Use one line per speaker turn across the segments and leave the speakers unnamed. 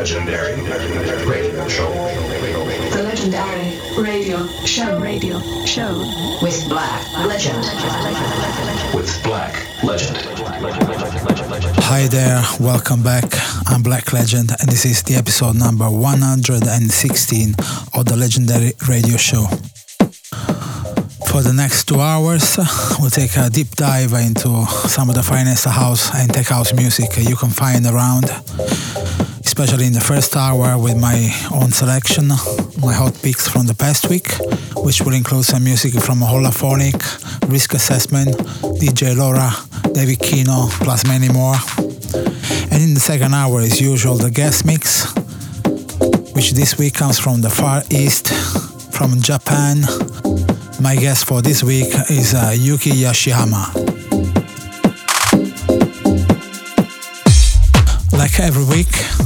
is the legendary radio show. The legendary radio show. Radio show with Black Legend. With Black Legend.
Hi there, welcome back. I'm Black Legend, and this is the episode number 116 of the legendary radio show. For the next two hours, we'll take a deep dive into some of the finest house and tech house music you can find around, especially in the first hour with my own selection, my hot picks from the past week, which will include some music from Hollaphonic, Risk Assessment, DJ Lora, David Keno, plus many more. And in the second hour, as usual, the guest mix, which this week comes from the Far East, from Japan, my guest for this week is uh, Yuuki Yoshiyama. Like every week,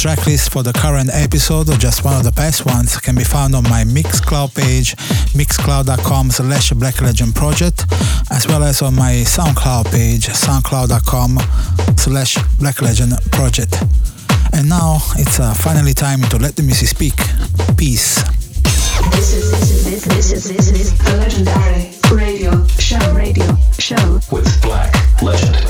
tracklist for the current episode or just one of the past ones can be found on my Mixcloud page, mixcloud.com slash Black Legend Project, as well as on my SoundCloud page, soundcloud.com slash Black Legend Project. And now it's uh, finally time to let the music speak. Peace.
This is this is this this is this is the legendary radio show. Radio show with Black Legend.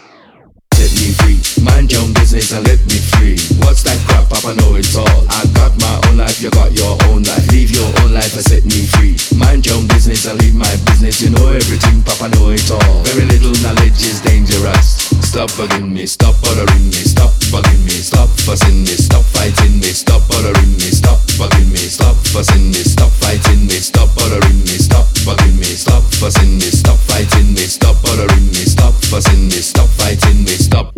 Mind your business and let me free. What's that crap? Papa know it all. I got my own life, you got your own life. Leave your own life and set me free. Mind your own business and leave my business. You know everything, Papa know it all. Very little knowledge is dangerous. Stop bugging me, stop bothering me, stop bugging me, stop fussing me, stop fighting me, stop bothering me, stop bugging me, stop fussing me, stop fighting me, stop bothering me, stop bugging me, stop fussing me, stop fighting me, stop bothering me, stop fussing me, stop fighting me, stop.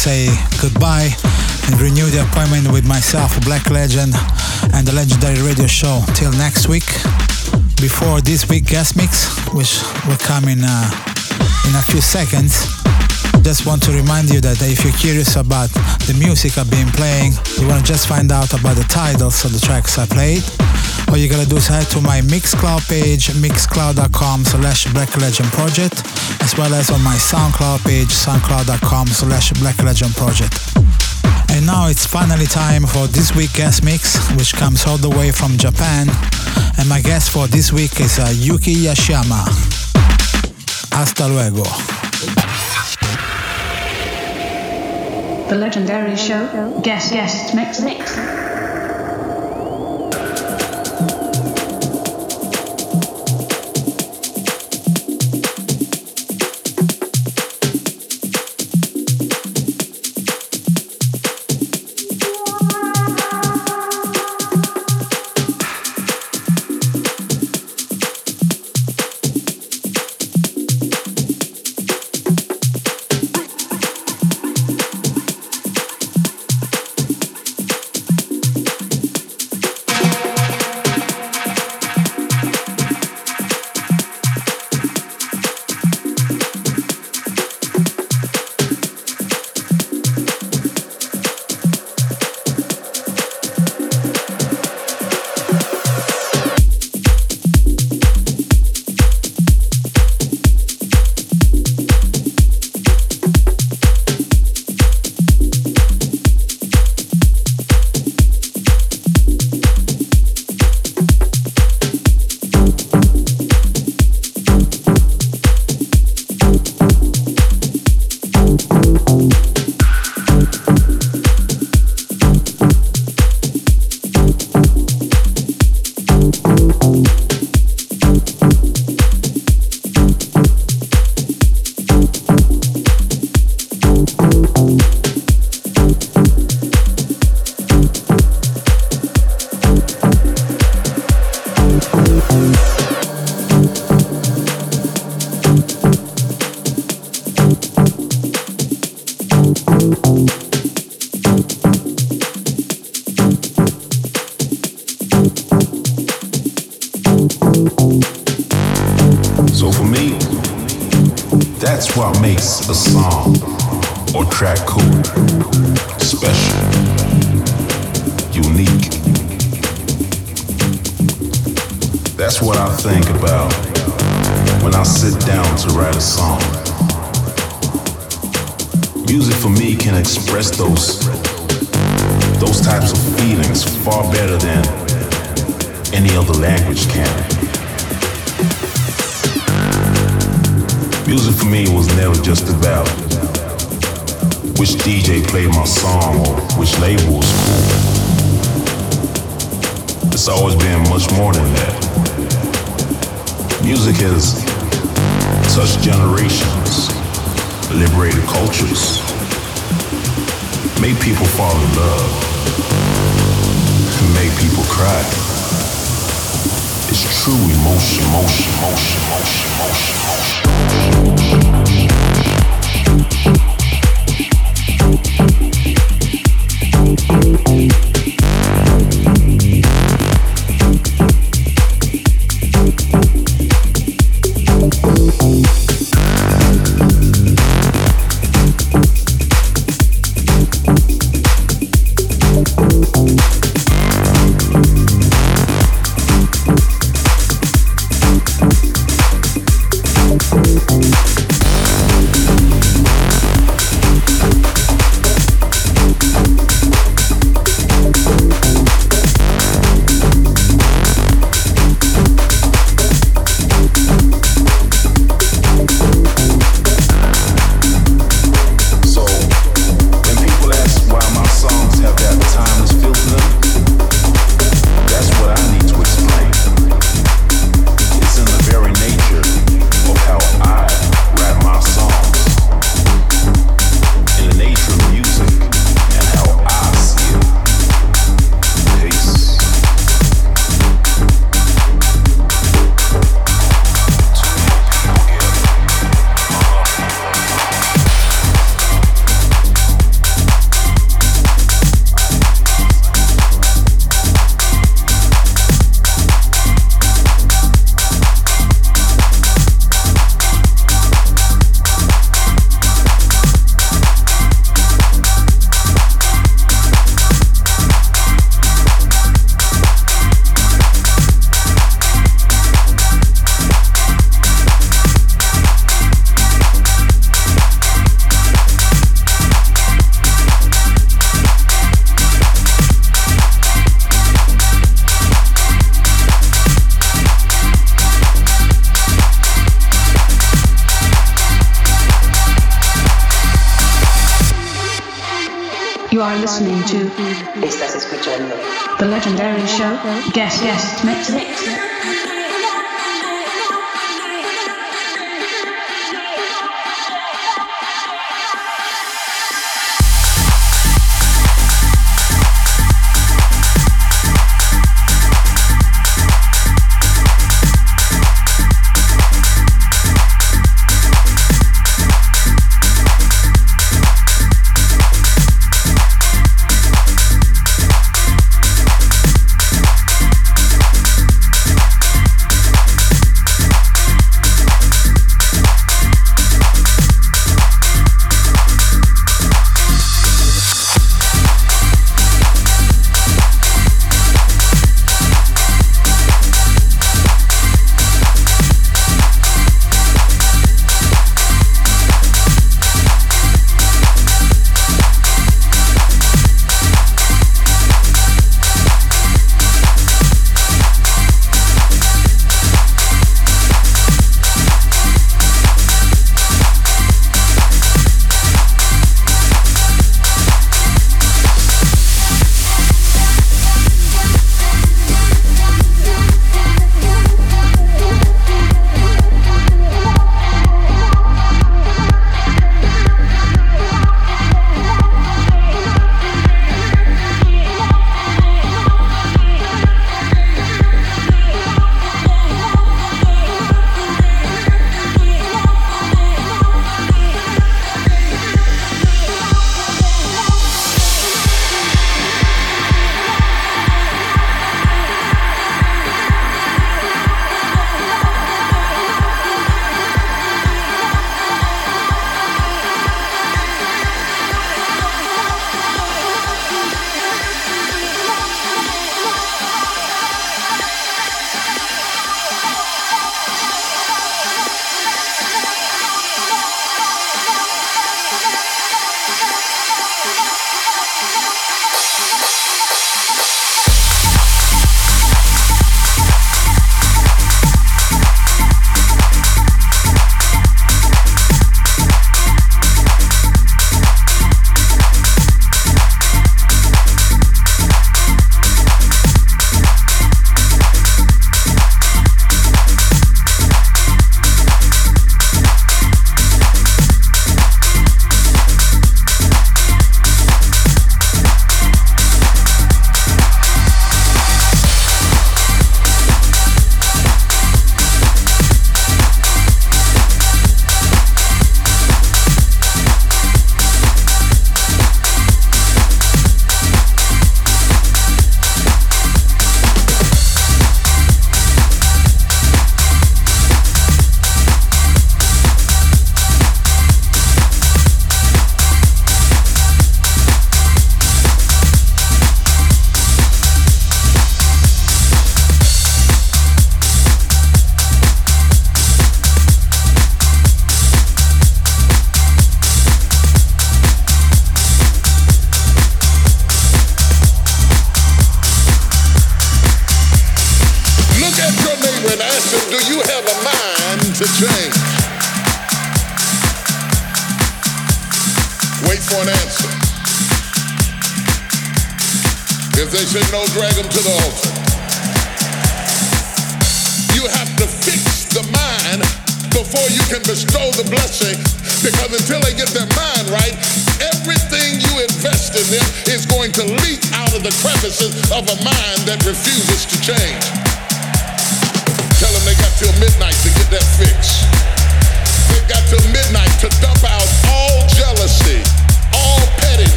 Say goodbye and renew the appointment with myself, Black Legend, and the Legendary Radio Show till next week. Before this week guest mix, which will come in uh, in a few seconds, just want to remind you that if you're curious about the music I've been playing, you want to just find out about the titles of the tracks I played all you gotta do is head to my Mixcloud page, mixcloud.com slash Black Legend Project, as well as on my SoundCloud page, soundcloud.com slash Black Legend Project. And now it's finally time for this week's guest mix, which comes all the way from Japan. And my guest for this week is uh, Yuuki Yoshiyama. Hasta luego.
The Legendary Show, guest, guest, mix, mix. True emotion, emotion, emotion,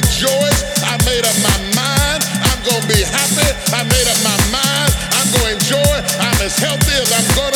rejoice. I made up my mind. I'm gonna be happy. I made up my mind. I'm gonna enjoy. I'm as healthy as I'm going.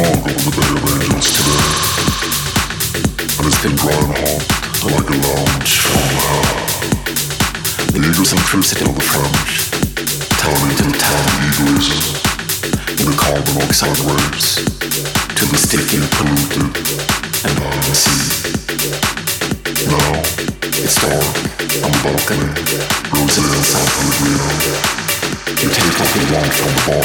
smog over the day of angels today. And it's
been dry and like a lounge the eagles and crimson of the French, turning to the town eagles, in the carbon monoxide the and polluted, and out of the sea. It's dark, on the balcony, roses and San Pellegrino. You take what you from the bar.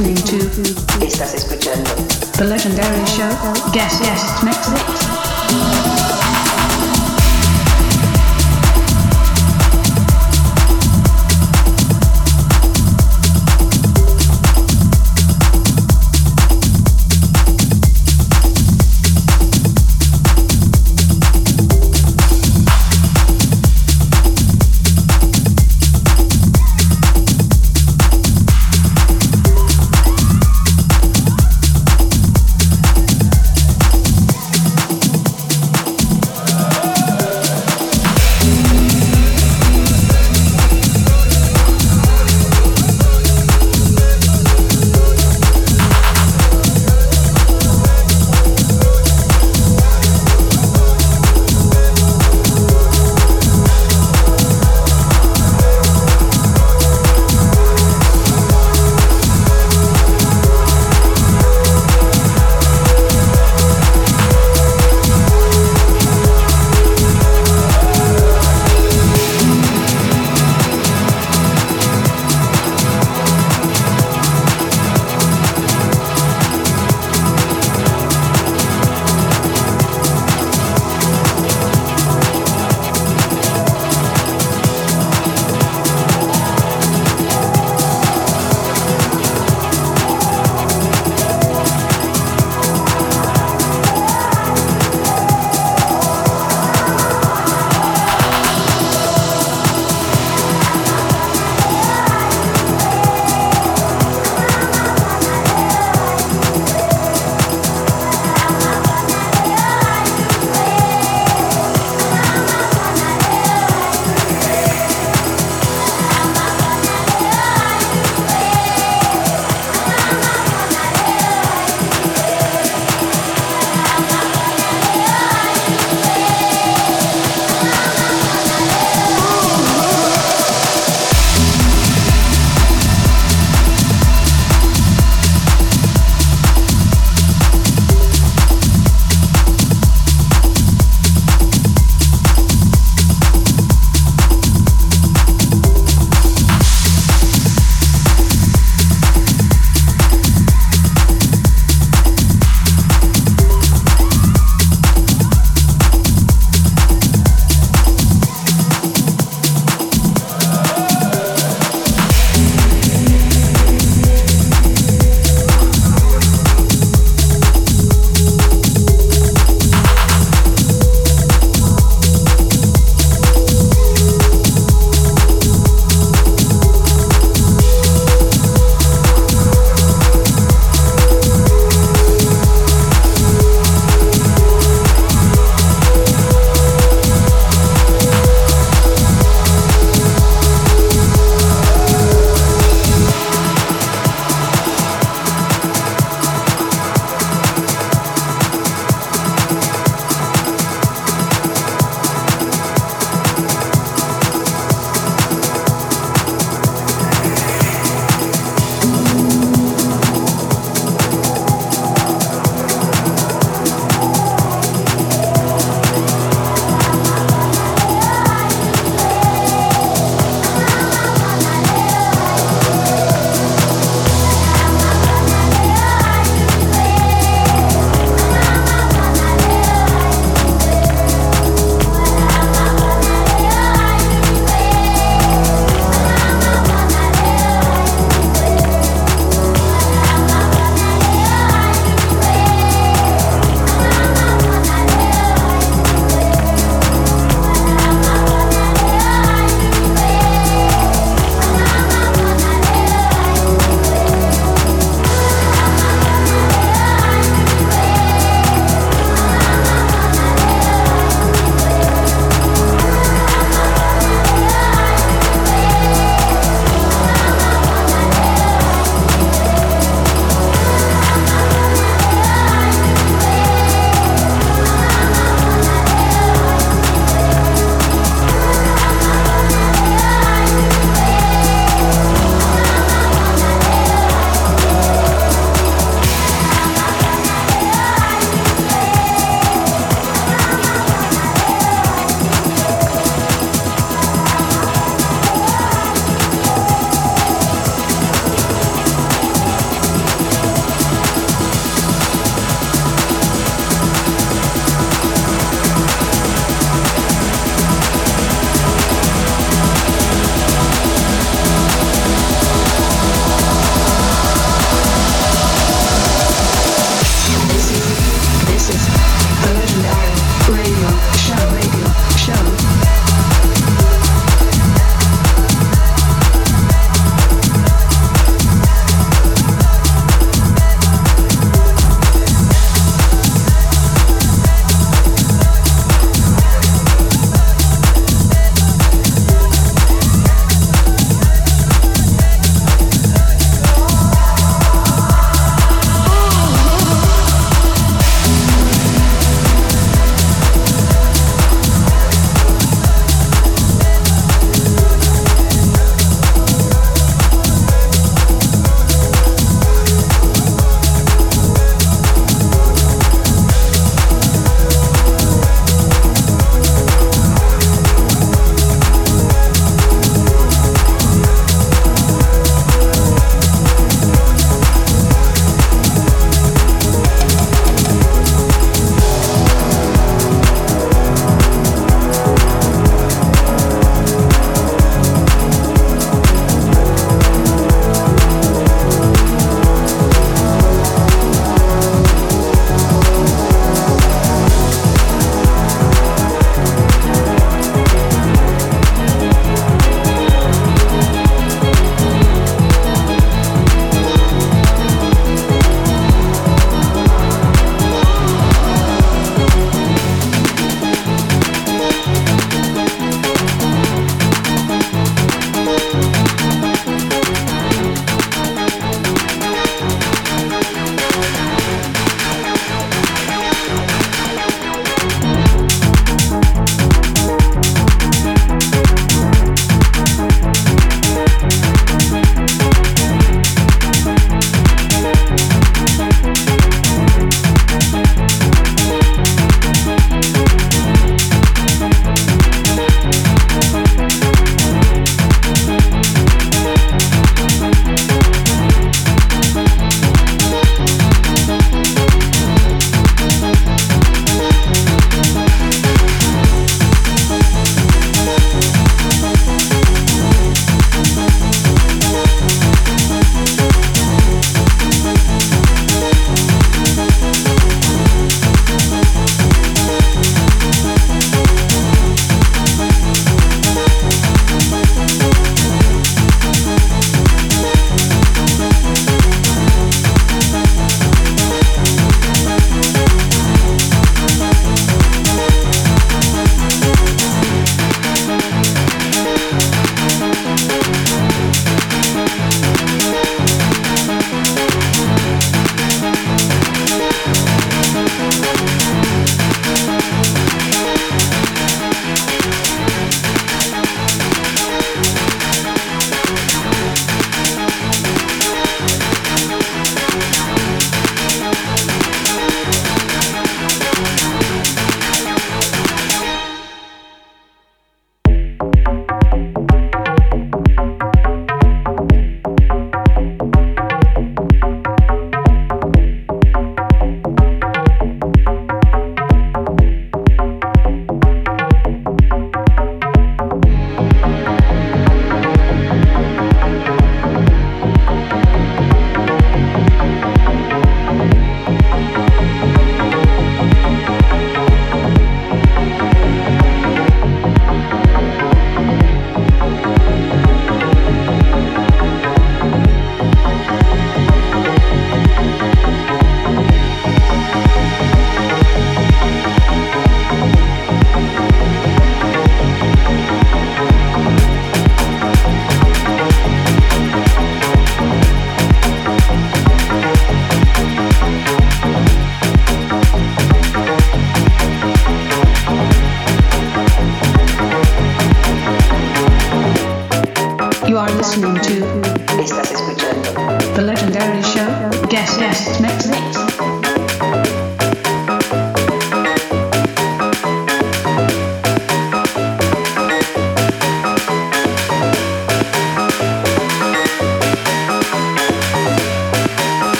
listening to